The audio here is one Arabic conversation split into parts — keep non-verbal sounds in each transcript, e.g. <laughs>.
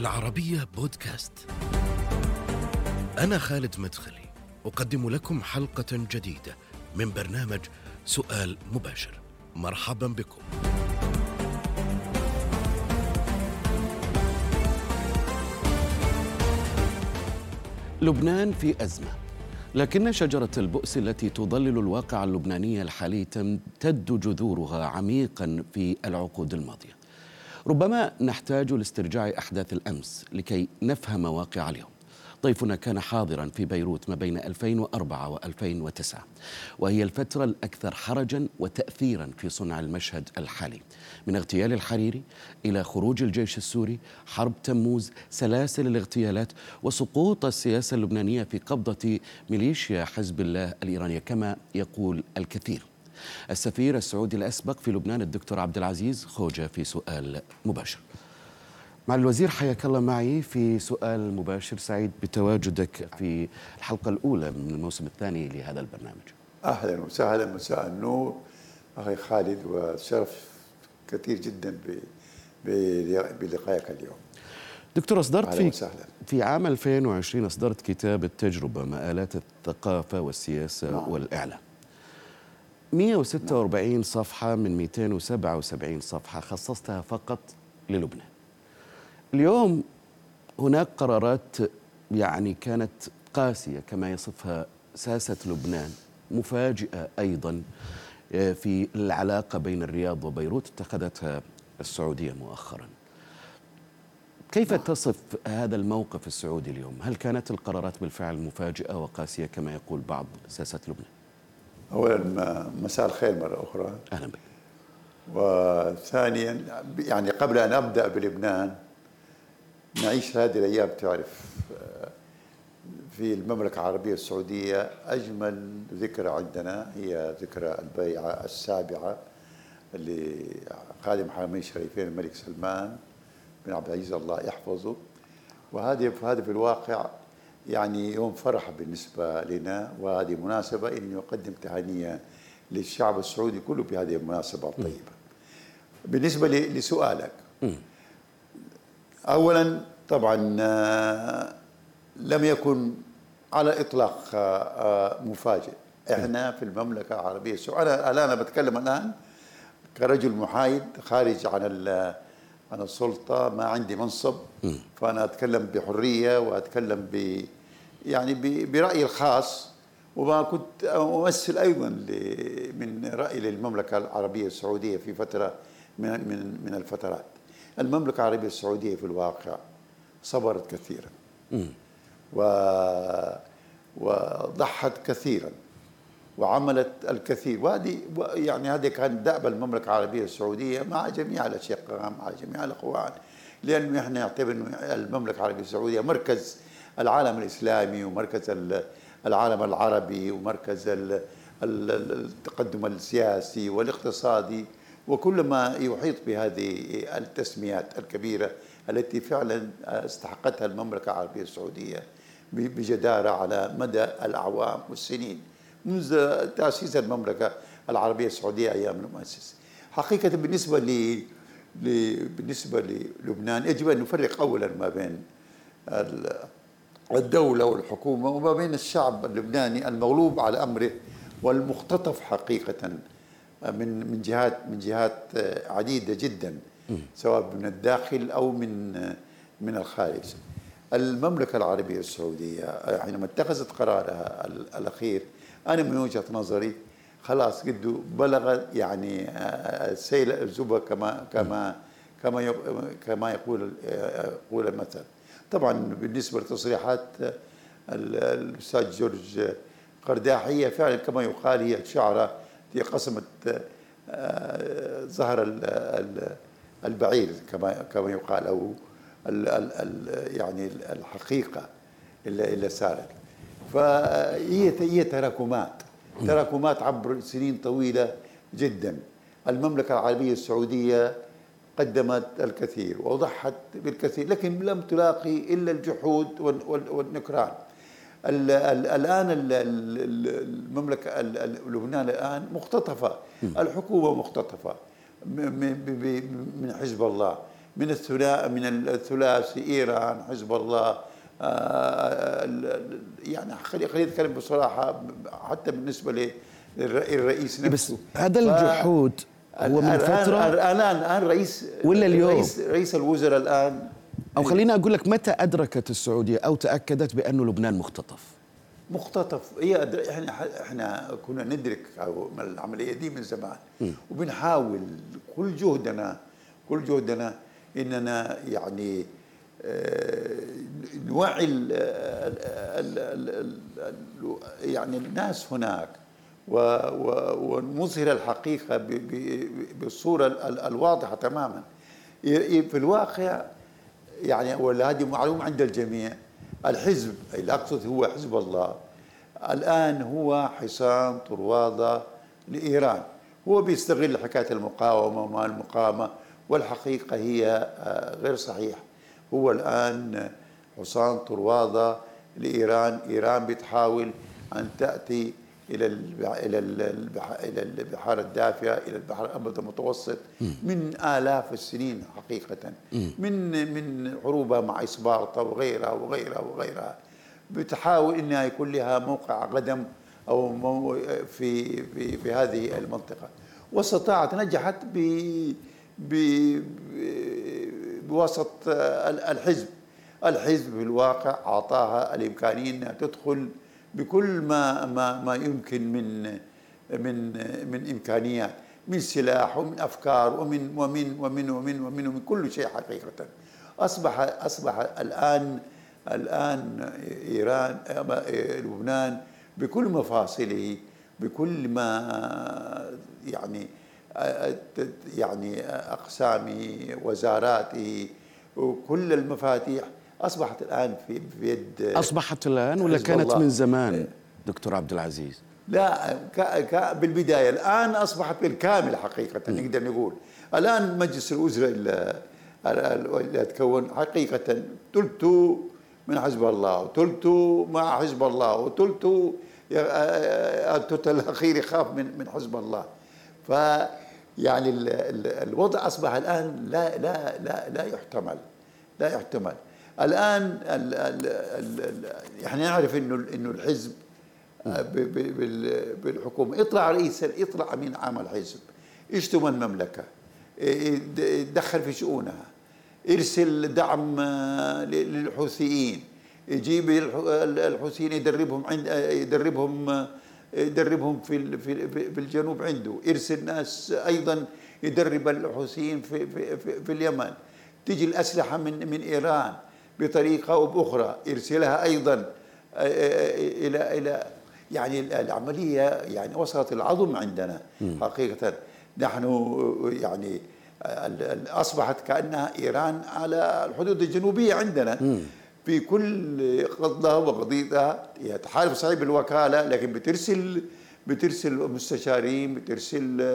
العربية بودكاست. أنا خالد مدخلي، أقدم لكم حلقة جديدة من برنامج سؤال مباشر. مرحبا بكم. لبنان في أزمة لكن شجرة البؤس التي تظلل الواقع اللبناني الحالي تمتد جذورها عميقا في العقود الماضية ربما نحتاج لاسترجاع أحداث الأمس لكي نفهم واقع اليوم. ضيفنا كان حاضرا في بيروت ما بين 2004 و2009 وهي الفترة الأكثر حرجا وتأثيرا في صنع المشهد الحالي. من اغتيال الحريري إلى خروج الجيش السوري حرب تموز سلاسل الاغتيالات وسقوط السياسة اللبنانية في قبضة ميليشيا حزب الله الإيرانية كما يقول الكثير. السفير السعودي الأسبق في لبنان الدكتور عبد العزيز خوجة في سؤال مباشر. مع الوزير حياك الله معي في سؤال مباشر سعيد بتواجدك في الحلقة الأولى من الموسم الثاني لهذا البرنامج. أهلا وسهلا مساء النور. أخي خالد وشرف كثير جدا بلقائك اليوم. دكتور أصدرت في وسهلا. في عام 2020 أصدرت كتاب التجربة مآلات الثقافة والسياسة نعم. والإعلام. 146 نعم. صفحة من 277 صفحة خصصتها فقط للبنان اليوم هناك قرارات يعني كانت قاسية كما يصفها ساسة لبنان مفاجئة أيضا آه، في العلاقة بين الرياض وبيروت اتخذتها السعودية مؤخرا كيف تصف هذا الموقف السعودي اليوم؟ هل كانت القرارات بالفعل مفاجئة وقاسية كما يقول بعض ساسة لبنان؟ أولا مساء الخير مرة أخرى. أهلا بك. وثانيا يعني قبل أن أبدأ بلبنان نعيش هذه الأيام تعرف في المملكة العربية السعودية أجمل ذكرى عندنا هي ذكرى البيعة السابعة اللي خادم حرمين الشريفين الملك سلمان بن عبد العزيز الله يحفظه. وهذه هذا في الواقع يعني يوم فرح بالنسبة لنا وهذه مناسبة أن يقدم تهانية للشعب السعودي كله بهذه المناسبة الطيبة. بالنسبة لسؤالك. اولا طبعا آه، لم يكن على إطلاق آه، آه، مفاجئ. إحنا في المملكة العربية السعودية أنا الآن أنا بتكلم الآن كرجل محايد خارج عن عن السلطة ما عندي منصب فأنا أتكلم بحرية وأتكلم ب يعني برأيي الخاص وما كنت أمثل أيضا من رأي للمملكة العربية السعودية في فترة من من من الفترات. المملكة العربية السعودية في الواقع صبرت كثيرا. و وضحت كثيرا. وعملت الكثير. وهذه يعني هذه كانت دأب المملكة العربية السعودية مع جميع الأشقاء مع جميع الأخوان لأنه إحنا نعتبر المملكة العربية السعودية مركز العالم الإسلامي ومركز العالم العربي ومركز التقدم السياسي والاقتصادي. وكل ما يحيط بهذه التسميات الكبيرة التي فعلا استحقتها المملكة العربية السعودية بجدارة على مدى الأعوام والسنين. منذ تأسيس المملكة العربية السعودية أيام المؤسس حقيقة بالنسبة ل بالنسبة للبنان يجب أن نفرق أولا ما بين الدولة والحكومة وما بين الشعب اللبناني المغلوب على أمره والمختطف حقيقة من من جهات من جهات عديدة جدا سواء من الداخل أو من من الخارج. المملكة العربية السعودية حينما اتخذت قرارها الأخير أنا من وجهة نظري خلاص قد بلغ يعني سيل الزبا كما كما كما كما يقول يقول المثل. طبعا بالنسبة لتصريحات الأستاذ جورج قرداحيه فعلا كما يقال هي شعره هي قسمت آه، ظهر البعير كما كما يقال أو يعني الحقيقة اللي صارت فهي هي تراكمات. تراكمات عبر سنين طويلة جدا. المملكة العربية السعودية قدمت الكثير وضحت بالكثير لكن لم تلاقي إلا الجحود والنكران. الآن المملكة لبنان الآن مختطفة. الحكومة مختطفة من حزب الله من الثلاث من الثلاثي إيران حزب الله يعني خليني اتكلم بصراحة حتى بالنسبة للرئيس نفسه بس هذا الجحود هو من فترة الان الان رئيس ولا اليوم؟ رئيس رئيس الوزراء الآن أو خليني أقول لك متى أدركت السعودية أو تأكدت بانه لبنان مختطف؟ مختطف. هي إحنا إحنا كنا ندرك العملية دي من زمان. وبنحاول كل جهدنا كل جهدنا إننا يعني نوعي يعني الناس هناك ونظهر الحقيقة بالصورة الواضحة تماما. في الواقع يعني وهذه معلومة عند الجميع. الحزب اللي أقصد هو حزب الله الآن هو حصان طروادة لإيران. هو بيستغل حكاية المقاومة وما المقاومة والحقيقة هي آه، غير صحيحة. هو الآن حصان طروادة لإيران. إيران بتحاول أن تأتي إلى إلى إلى البحار الدافئة إلى البحر الأبيض المتوسط من آلاف السنين حقيقة. من من حروبها مع اسبارتا وغيرها وغيرها وغيرها. بتحاول إنها يكون لها موقع قدم أو في في في هذه المنطقة. وأستطاعت نجحت ب بوسط الحزب. الحزب في الواقع أعطاها الإمكانية إنها تدخل بكل ما ما ما يمكن من من من إمكانيات من سلاح ومن أفكار ومن ومن ومن ومن ومن, ومن كل شيء حقيقة. أصبح أصبح الآن الآن إيران لبنان بكل مفاصله بكل ما يعني يعني اقسامه وزاراته وكل المفاتيح. أصبحت الآن في بيد أصبحت الآن ولا كانت الله. من زمان؟ دكتور عبد العزيز. لا ك... ك... بالبداية. الآن أصبحت بالكامل حقيقة نقدر نقول. الآن مجلس الوزراء اللي تكون حقيقة ثلثه من حزب الله وثلثه مع حزب الله وثلثه الثلث الأخير يخاف من من حزب الله. ف يعني الوضع أصبح الآن لا لا لا لا يحتمل. لا يحتمل. الآن ال ال ال إحنا نعرف إنه إنه الحزب آه، بالحكومة. يطلع رئيس يطلع امين عام الحزب يشتم المملكه يتدخل في شؤونها. يرسل دعم آه، للحوثيين. يجيب الحوثيين يدربهم عند آه، يدربهم يدربهم في في الجنوب عنده. يرسل ناس أيضا يدرب الحوثيين في في في, في اليمن. تيجي الأسلحة من من إيران بطريقة أو بأخرى يرسلها أيضا آه، آه، إلى إلى يعني العملية يعني وصلت العظم عندنا حقيقة. نحن يعني أصبحت كأنها إيران على الحدود الجنوبية عندنا. في كل قضها وقضيتها هي تحارب صحيح بالوكاله لكن بترسل بترسل مستشارين بترسل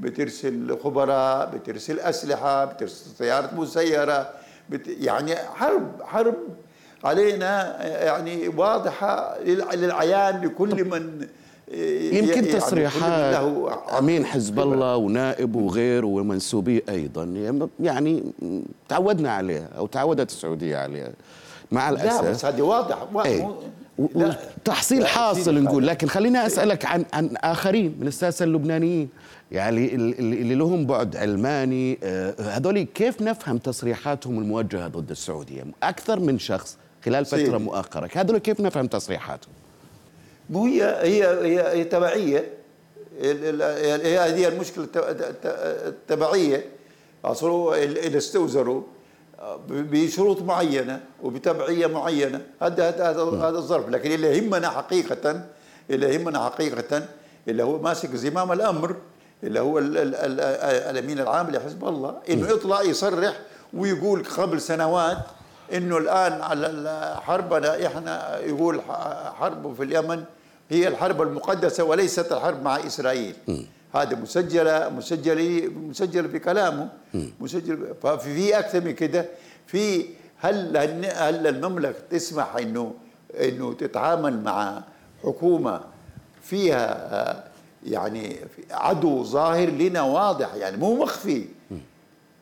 بترسل خبراء بترسل أسلحة بترسل سيارات مسيرة بت يعني حرب حرب علينا يعني واضحة للعيان لكل من يمكن يعني تصريحات أمين حزب الله ونائب وغير ومنسوبيه أيضا يعني تعودنا عليها أو تعودت السعودية عليها. مع الأسف. لا بس هذه واضح إيه. تحصيل حاصل نقول. لكن خليني أسألك عن عن آخرين من الساسة اللبنانيين. يعني اللي لهم بعد علماني آه، هذول كيف نفهم تصريحاتهم الموجهة ضد السعودية؟ أكثر من شخص خلال فترة مؤخرة. هذول كيف نفهم تصريحاتهم؟ مو هي هي هي, هي تبعية. هذه المشكلة التبعية. اصلوا اللي استوزروا بشروط معينة وبتبعية معينة. هذا هذا هذا الظرف. لكن اللي يهمنا حقيقه اللي يهمنا حقيقة اللي هو ماسك زمام الأمر اللي هو الأمين العام لحزب الله إنه يطلع يصرح ويقول قبل سنوات إنه الآن على حربنا إحنا يقول حرب في اليمن هي الحرب المقدسة وليست الحرب مع إسرائيل. هذا مسجلة مسجله مسجله في كلامه مسجل ففي أكثر من كده. في هل هل المملكة تسمح إنه إنه تتعامل مع حكومة فيها يعني عدو ظاهر لنا واضح يعني مو مخفي؟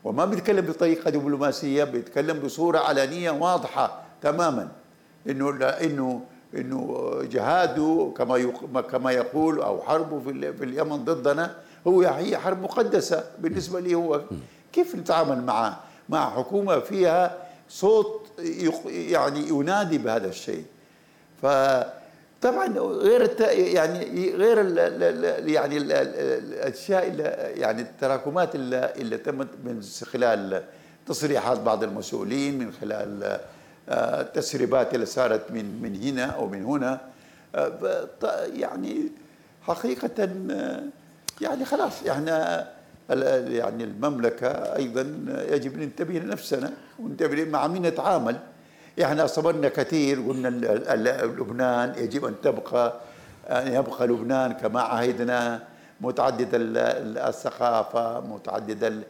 وما بيتكلم بطريقة دبلوماسية بيتكلم بصورة علنية واضحة تماما. إنه إنه إنه جهاده كما كما يقول أو حربه في, في اليمن ضدنا هو هي حرب مقدسة بالنسبة لي هو. كيف نتعامل مع مع حكومة فيها صوت يعني ينادي بهذا الشيء؟ ف طبعا غير يعني غير ال ال يعني ال الأشياء اللي يعني التراكمات اللي, اللي تمت من خلال تصريحات بعض المسؤولين من خلال التسريبات اللي صارت من من هنا أو من هنا. يعني حقيقة يعني خلاص إحنا يعني المملكة أيضا يجب ننتبه لنفسنا وننتبه مع مين نتعامل. إحنا صبرنا كثير قلنا لبنان يجب أن تبقى أن يبقى لبنان كما عهدنا. متعدد الثقافة متعدد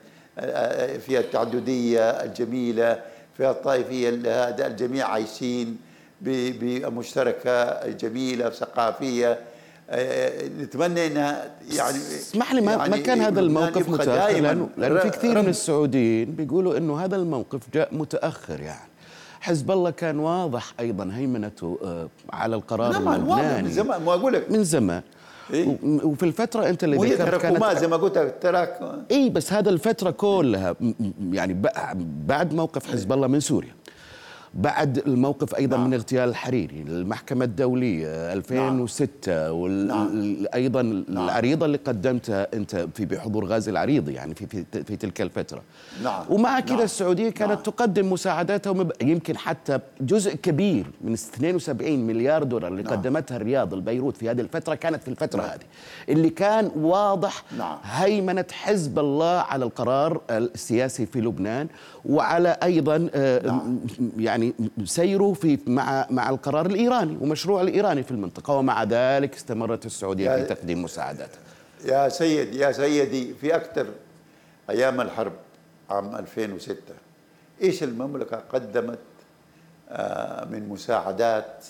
فيها التعددية الجميلة. فيها الطائفية هذا الجميع عايشين بمشتركة جميلة ثقافيه نتمنى انها يعني اسمح لي ما, يعني ما كان هذا الموقف متأخر؟ لأنه لأنه في كثير من السعوديين بيقولوا إنه هذا الموقف جاء متأخر يعني. حزب الله كان واضح أيضا هيمنته على القرار نعم اللبناني من زمان ما أقول لك. من زمان. إيه؟ وفي الفترة أنت اللي ذكرت كانت زي ما قلت تراك إي بس هذا الفترة كلها يعني بعد موقف حزب الله من سوريا بعد الموقف أيضا نعم. من اغتيال الحريري المحكمة الدولية 2006 وأيضا نعم. العريضة اللي قدمتها أنت في بحضور غازي العريضي يعني في في, في تلك الفترة نعم. ومع كذا نعم. السعودية كانت نعم. تقدم مساعداتها يمكن حتى جزء كبير من 72 مليار دولار اللي نعم. قدمتها الرياض البيروت في هذه الفترة كانت في الفترة نعم. هذه اللي كان واضح نعم. هيمنة حزب الله على القرار السياسي في لبنان وعلى أيضا نعم. يعني سيره في مع مع القرار الإيراني ومشروع الإيراني في المنطقة ومع ذلك استمرت السعودية في تقديم مساعدات يا سيد يا سيدي في أكثر أيام الحرب عام 2006 إيش المملكة قدمت من مساعدات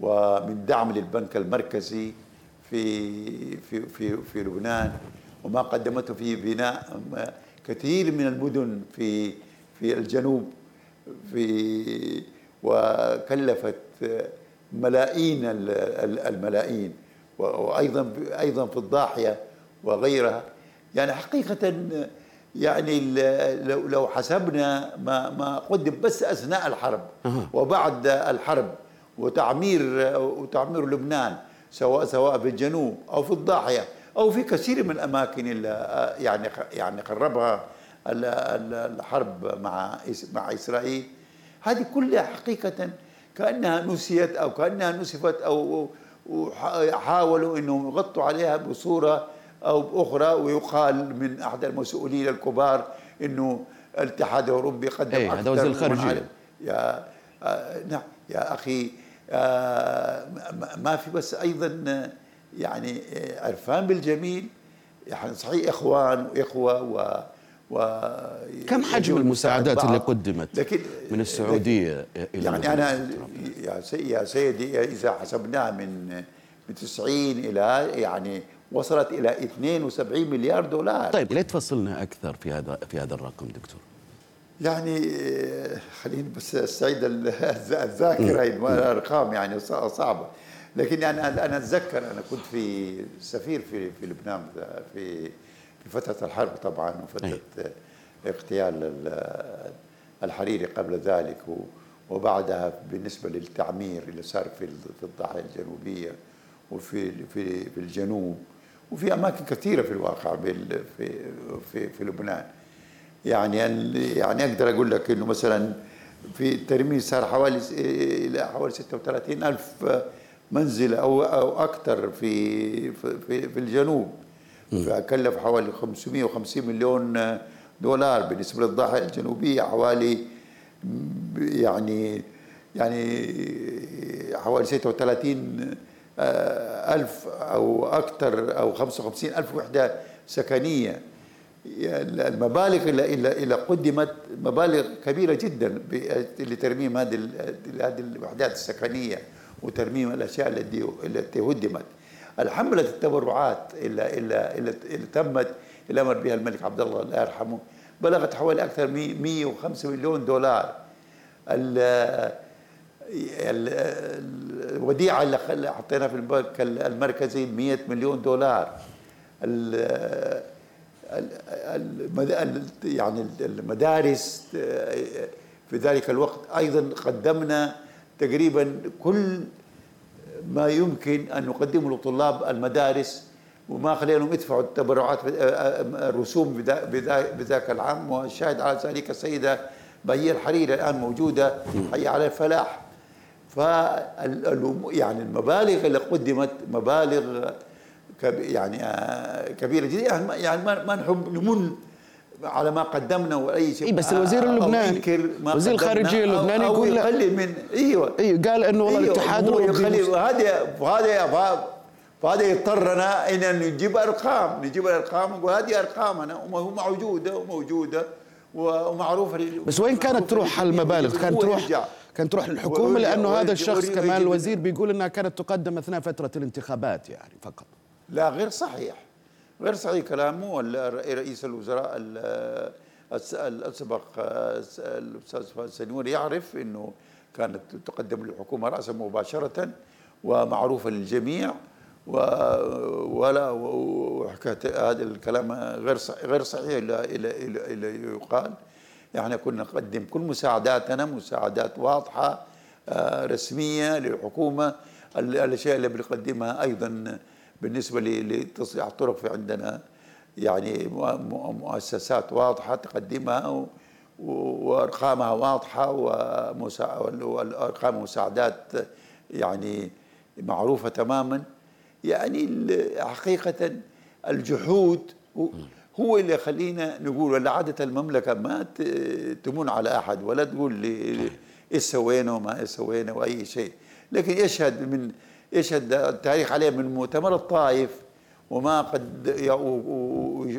ومن دعم للبنك المركزي في في في في لبنان وما قدمته في بناء كثير من المدن في في الجنوب في وكلفت ملايين الملايين وأيضا أيضا في الضاحية وغيرها. يعني حقيقة يعني لو لو حسبنا ما ما قدم بس أثناء الحرب وبعد الحرب وتعمير وتعمير لبنان سواء سواء في الجنوب أو في الضاحية أو في كثير من الأماكن اللي يعني يعني خربها الحرب مع مع إسرائيل. هذه كلها حقيقة كأنها نسيت أو كأنها نسفت أو حاولوا إنهم يغطوا عليها بصورة أو بأخرى ويقال من أحد المسؤولين الكبار إنه الاتحاد الأوروبي قدم إيه هذا وزير الخارجيه يا آه نعم يا أخي آه ما في بس أيضا يعني عرفان بالجميل. يعني صحيح إخوان واخوه و كم حجم المساعدات اللي قدمت لكن من السعودية لكن إلى يعني أنا يا يا سيدي إذا حسبناها من من 90 إلى يعني وصلت إلى 72 مليار دولار. طيب ليه تفصلنا أكثر في هذا في هذا الرقم دكتور؟ يعني خليني بس أستعيد <laughs> الذاكرة الأرقام يعني صعبة. لكن يعني أنا أتذكر أنا كنت في سفير في في لبنان في فترة الحرب طبعا وفترة اغتيال الحريري قبل ذلك وبعدها بالنسبة للتعمير اللي صار في في الضاحية الجنوبية وفي في في الجنوب وفي أماكن كثيرة في الواقع في في في لبنان. يعني يعني أقدر أقول لك إنه مثلا في الترميم صار حوالي إلى حوالي 36 ألف منزل أو أو أكثر في في في الجنوب. فكلف حوالي 550 مليون دولار بالنسبة للضاحيه الجنوبيه حوالي يعني يعني حوالي 36 ألف أو أكثر أو 55 ألف وحدة سكنية. المبالغ اللي قدمت مبالغ كبيرة جدا لترميم هذه هذه الوحدات السكنية وترميم الأشياء التي هدمت. الحملة التبرعات اللي, اللي, اللي تمت اللي أمر بها الملك عبد الله الله يرحمه. بلغت حوالي أكثر من 105 مليون دولار. الوديعة اللي حطيناها في البنك المركزي 100 مليون دولار. يعني المدارس في ذلك الوقت أيضا قدمنا تقريبا كل ما يمكن أن نقدمه لطلاب المدارس وما خليناهم يدفعوا التبرعات الرسوم بذاك العام. والشاهد على ذلك السيدة بهي الحريري الآن موجودة حي على الفلاح. ف يعني المبالغ اللي قدمت مبالغ يعني آه، كبيرة جدا. يعني, يعني ما نحب نمن على ما قدمنا وأي شيء. إيه بس الوزير اللبناني وزير الخارجية اللبناني يقول يقلل من أيوه. أيوه قال إنه والله أيوة الاتحاد يخلي وهذا وهذا فهذا يضطرنا إن نجيب أرقام. نجيب الارقام ونقول هذه ارقامنا وموجودة وموجوده ومعروفه بس وين كانت تروح المبالغ؟ كانت تروح كانت تروح للحكومه لأنه هذا الشخص كمان الوزير بيقول إنها كانت تقدم أثناء فترة الانتخابات يعني فقط. لا غير صحيح. غير صحيح كلامه رئيس الوزراء الاسبق الأستاذ فؤاد سنور يعرف إنه كانت تقدم للحكومة راسا مباشرة ومعروفه للجميع ولا وحكاية هذا الكلام غير غير صحيح إلى إلى إلى يقال. إحنا كنا نقدم كل مساعداتنا مساعدات واضحة آه، رسمية للحكومة. الأشياء اللي بنقدمها أيضا بالنسبة لتصليح الطرق في عندنا يعني مؤسسات واضحة تقدمها وأرقامها واضحة وارقام مساعدات يعني معروفة تماما. يعني حقيقة الجحود هو اللي يخلينا نقول ولا عادة المملكة ما تمون على أحد ولا تقول لي إيش سوينا وما إيش سوينا وأي شيء. لكن يشهد من يشهد التاريخ عليه من مؤتمر الطائف وما قد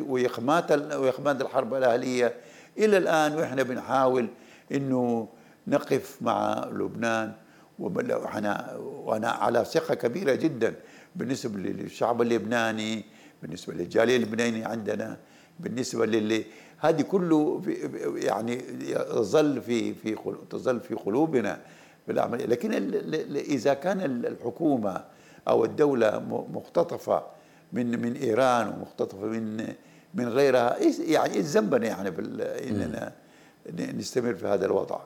ويخمات ويخمات الحرب الأهلية. إلى الآن وإحنا بنحاول إنه نقف مع لبنان وأنا وأنا على ثقة كبيرة جدا بالنسبة للشعب اللبناني بالنسبة للجالية اللبنانية عندنا بالنسبة للي هذه كله يعني يظل في في تظل في قلوبنا. بالعملية. لكن إذا كان الحكومة أو الدولة مختطفة من من إيران ومختطفة من من غيرها يعني إيش ذنبنا يعني إننا نستمر في هذا الوضع؟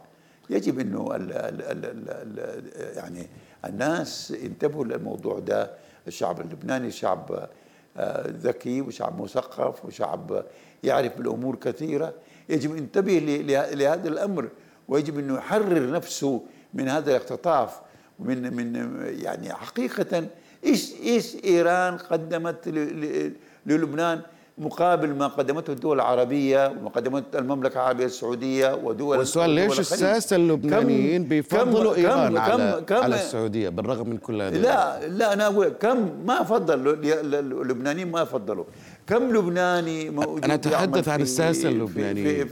يجب إنه ال ال ال ال يعني الناس انتبهوا للموضوع ده. الشعب اللبناني شعب آه، ذكي وشعب مثقف وشعب يعرف بالأمور كثيرة. يجب ينتبه لهذا الأمر. ويجب إنه يحرر نفسه من هذا الاختطاف من من يعني حقيقة إيش إيش إيران قدمت للبنان مقابل ما قدمته الدول العربية وما قدمته المملكة العربية السعودية ودول والسؤال ليش الساسة اللبنانيين بيفضلوا كم إيران كم على, كم على السعودية بالرغم من كل هذه لا لا أنا أقول كم ما فضل اللبنانيين ما فضلوا. كم لبناني موجود أنا أتحدث عن الساسة اللبنانيين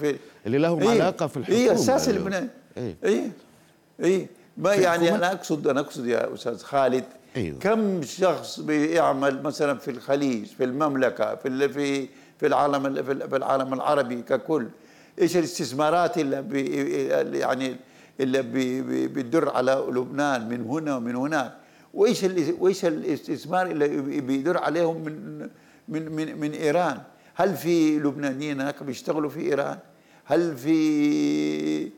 اللي لهم إيه علاقة في الحكومة إيه الساسة اللبناني إيه. إيه, إيه؟ ما يعني أنا أقصد أنا أقصد يا أستاذ خالد أيوه. كم شخص بيعمل مثلا في الخليج في المملكة في في في العالم في العالم العربي ككل إيش الاستثمارات اللي بي يعني اللي بي بتدر على لبنان من هنا ومن هناك؟ وإيش وإيش الاستثمار اللي بيدر عليهم من من من, من إيران؟ هل في لبنانيين هناك بيشتغلوا في إيران؟ هل في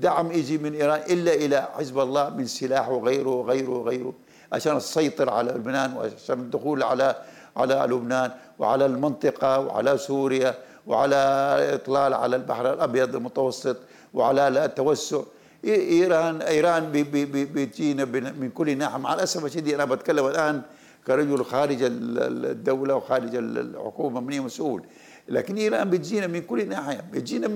دعم يجي من إيران إلا إلى حزب الله من سلاح وغيره وغيره وغيره عشان تسيطر على لبنان وعشان الدخول على على لبنان وعلى المنطقة وعلى سوريا وعلى اطلال على البحر الأبيض المتوسط وعلى التوسع. إيران إيران بتجينا من كل ناحية. مع الأسف الشديد أنا بتكلم الآن كرجل خارج الدولة وخارج الحكومة مني مسؤول. لكن إيران بتجينا من كل ناحية. بتجينا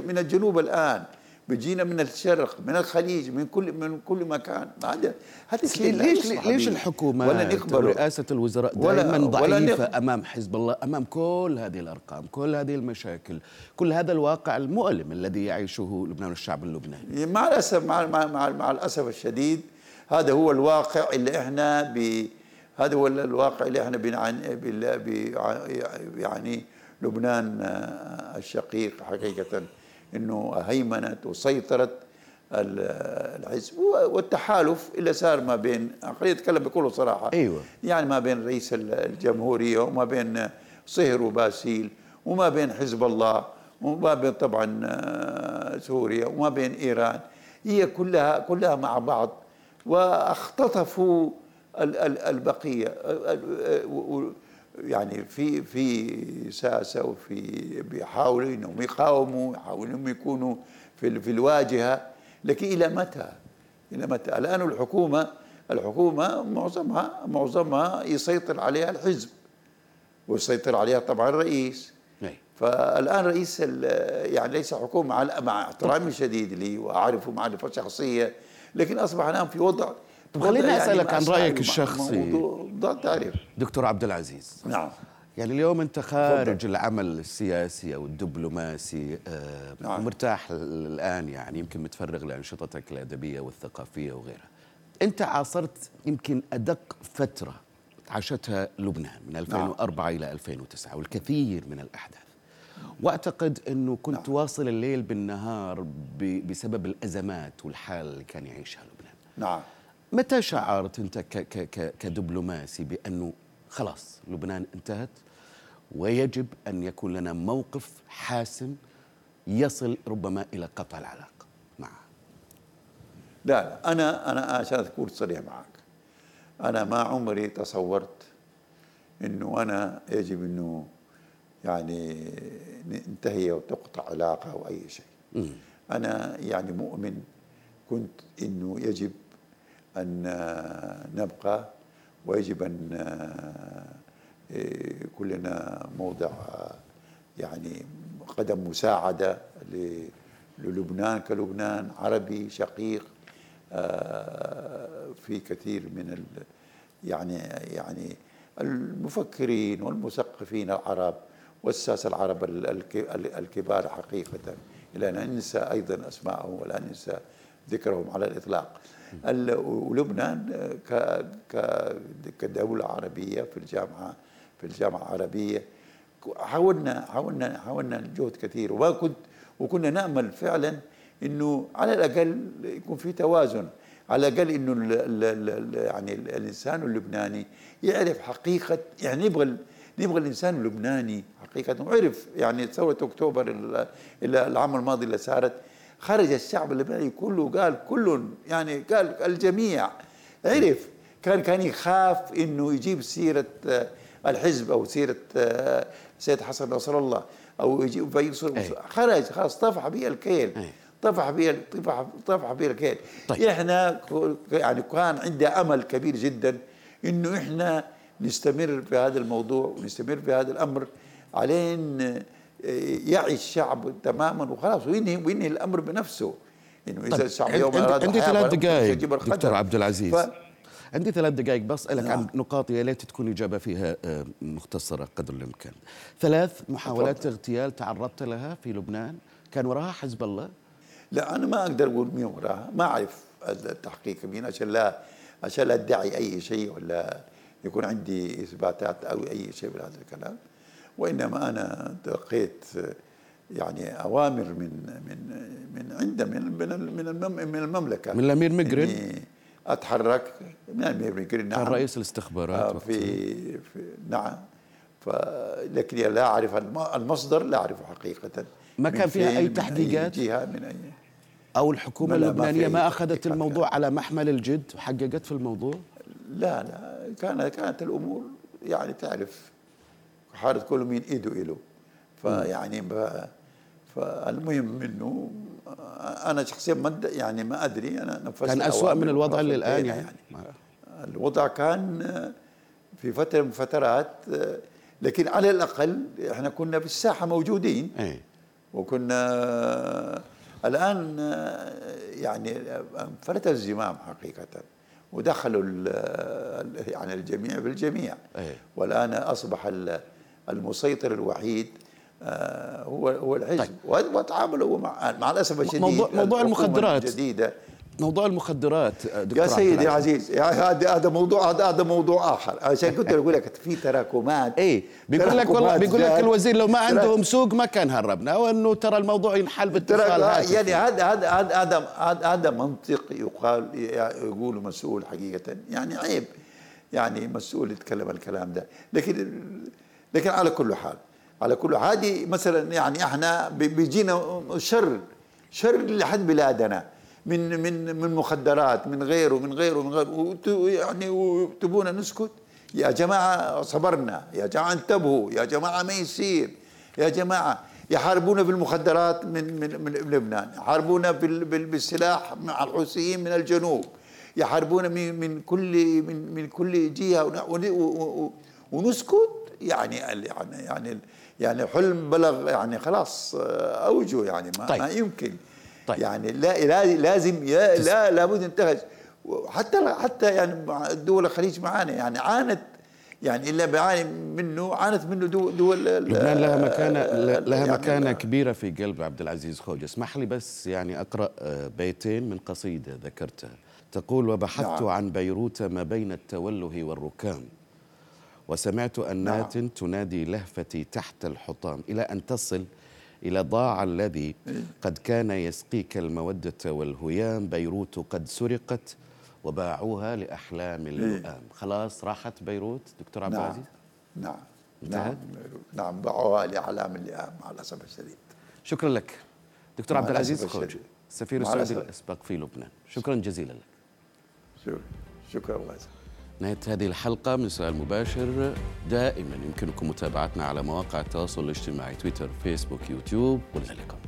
من الجنوب الآن. بتجينا من الشرق من الخليج من كل من كل مكان. هذا هذا الشيء ليش ليش الحكومة ولا نقبل رئاسة الوزراء دائما ضعيفة ولا أمام حزب الله أمام كل هذه الأرقام كل هذه المشاكل كل هذا الواقع المؤلم الذي يعيشه لبنان والشعب اللبناني. مع الاسف مع مع مع, مع الأسف الشديد هذا هو الواقع اللي إحنا ب هذا هو الواقع اللي إحنا بنعاني يعني لبنان آه، الشقيق حقيقة أنه هيمنت وسيطرت الحزب والتحالف اللي صار ما بين خلينا نتكلم بكل صراحة. أيوة. يعني ما بين رئيس الجمهورية وما بين صهر وباسيل وما بين حزب الله وما بين طبعا آه، سوريا وما بين إيران. هي كلها كلها مع بعض. وأختطفوا البقية يعني في في ساسة وفي بيحاولوا إنهم يقاوموا يحاولوا إنهم يكونوا في في الواجهة لكن إلى متى؟ إلى متى؟ الآن الحكومة الحكومة معظمها معظمها يسيطر عليها الحزب ويسيطر عليها طبعا الرئيس فالآن رئيس يعني ليس حكومة مع احترامي الشديد لي وأعرفه معرفة شخصية لكن أصبح الآن في وضع طب خليني يعني أسألك عن رأيك الشخصي موضوع تعرف دكتور عبد العزيز نعم يعني اليوم أنت خارج فضل. العمل السياسي أو الدبلوماسي آه نعم. مرتاح الآن يعني يمكن متفرغ لأنشطتك الأدبية والثقافية وغيرها أنت عاصرت يمكن أدق فترة عاشتها لبنان من 2004 نعم. إلى 2009 والكثير من الأحداث وأعتقد أنه كنت نعم. واصل الليل بالنهار بسبب الأزمات والحال اللي كان يعيشها لبنان نعم متى شعرت أنت كدبلوماسي بأنه خلاص لبنان انتهت؟ ويجب أن يكون لنا موقف حاسم يصل ربما إلى قطع العلاقة معها لا لا أنا أنا عشان اكون صريح معك. أنا ما عمري تصورت إنه أنا يجب إنه يعني ننتهي وتقطع علاقة أو أي شيء. م. أنا يعني مؤمن كنت إنه يجب أن نبقى ويجب أن يكون لنا موضع يعني قدم مساعدة للبنان كلبنان عربي شقيق في كثير من ال يعني يعني المفكرين والمثقفين العرب والساسة العرب الكبار حقيقة. أن ننسى أيضا أسماءهم ولا ننسى ذكرهم على الإطلاق. ولبنان كدولة عربية في الجامعة في الجامعة العربية. حاولنا حاولنا حاولنا جهد كثير. وما كنت وكنا نأمل فعلا إنه على الأقل يكون في توازن. على الأقل إنه ال ال ال يعني الإنسان اللبناني يعرف حقيقة يعني نبغى نبغى الإنسان اللبناني حقيقة. وعرف يعني ثوره أكتوبر العام الماضي اللي صارت. خرج الشعب اللبناني كله قال كل يعني قال الجميع. عرف؟ كان كان يخاف إنه يجيب سيرة آه، الحزب أو سيرة آه، سيد حسن نصر الله أو يجيب فيصل خرج خلاص طفح به الكيل. طفح به طفح طفح به الكيل. طيب. إحنا يعني كان عندنا أمل كبير جدا إنه إحنا نستمر في هذا الموضوع ونستمر في هذا الأمر علين يعي الشعب تماما وخلاص وينهي وينهي الأمر بنفسه. إنه إذا طيب الشعب يوم أراد عندي ثلاث دقائق دكتور عبد العزيز. ف... عندي ثلاث دقائق بسألك نعم. عن نقاط يا ليت تكون إجابة فيها آه، مختصرة قدر الإمكان. ثلاث محاولات أفضل. اغتيال تعرضت لها في لبنان. كان وراها حزب الله؟ لا أنا ما أقدر أقول مين وراها. ما أعرف التحقيق مين عشان لا عشان لا أدعي أي شيء ولا يكون عندي إثباتات أو أي شيء بهذا الكلام. وإنما أنا تلقيت يعني أوامر من من من عند من من من المملكة. من الأمير مجرن أتحرك. من الأمير مجرن نعم. كان رئيس الاستخبارات آه، في, في نعم. ف لكن لا أعرف المصدر لا اعرفه حقيقة. ما كان فيها أي تحقيقات من أي جهة من أي أو الحكومة اللبنانية ما, ما أخذت الموضوع على محمل الجد وحققت في الموضوع؟ لا لا. كانت كانت الأمور يعني تعرف حارة كل مين إيده له فيعني فالمهم إنه أنا شخصيا ما يعني ما أدري أنا نفذت كان اسوء من الوضع اللي الان يعني, يعني. الوضع كان في فترة من فترات لكن على الأقل إحنا كنا في الساحة موجودين. أي. وكنا الآن يعني انفلت الزمام حقيقة ودخلوا يعني الجميع بالجميع. أي. والآن أصبح المسيطر الوحيد آه، هو هو الحزب. طيب. وتعاملوا مع مع الأسف الشديد موضوع, موضوع المخدرات. الجديدة. موضوع المخدرات دكتور يا سيدي العزيز. هذا هذا موضوع هذا هذا موضوع آخر. عشان كنت أقول لك في تراكمات إيه بيقول لك والله بيقول لك. الوزير لو ما عندهم سوق ما كان هربنا وأنه ترى الموضوع ينحل باتصال هاتفي يعني هذا هذا هذا هذا منطق يقال يقول مسؤول حقيقة. يعني عيب يعني مسؤول يتكلم الكلام ده. لكن لكن على كل حال على كل هذه مثلا يعني إحنا بي- بيجينا شر شر لحد بلادنا من من من مخدرات من غيره من غيره من غيره. يعني وتبونا نسكت. يا جماعة صبرنا يا جماعة انتبهوا يا جماعة ما يصير. يا جماعة يحاربونا بالمخدرات من من من لبنان يحاربونا بال- بال- بالسلاح مع الحوثيين من الجنوب يحاربونا من من كل من من كل و- ونسكت. يعني ال- يعني يعني يعني حلم بلغ يعني خلاص آه، أوجه يعني ما, طيب. ما يمكن طيب. يعني لا لا- لازم يا لا لابد نتخذ حتى حتى يعني دول الخليج معانا يعني عانت يعني إلا بيعاني منه عانت منه دول, دول لبنان لها مكانة لها يعني مكانة كبيرة في قلب عبد العزيز خوجة اسمح لي بس يعني أقرأ آه، بيتين من قصيدة ذكرتها تقول وبحثت نعم. عن بيروت ما بين التوله والركام وسمعت أنات تنادي لهفتي تحت الحطام. إلى أن تصل إلى ضاع الذي قد كان يسقيك المودة والهيام بيروت قد سرقت وباعوها لأحلام اللؤام. خلاص راحت بيروت؟ دكتور عبد نعم. العزيز؟ نعم؟ نعم نعم باعوها لاعلام اللئام مع الاسف الشديد. شكرا لك. دكتور عبد العزيز الأسف الشديد. السفير السعودي الأسف. الأسبق في لبنان. شكرا جزيلا لك. شكرا. شكرا. الله يسلمك نهاية هذه الحلقة من سؤال مباشر دائما يمكنكم متابعتنا على مواقع التواصل الاجتماعي تويتر فيسبوك يوتيوب والى اللقاء.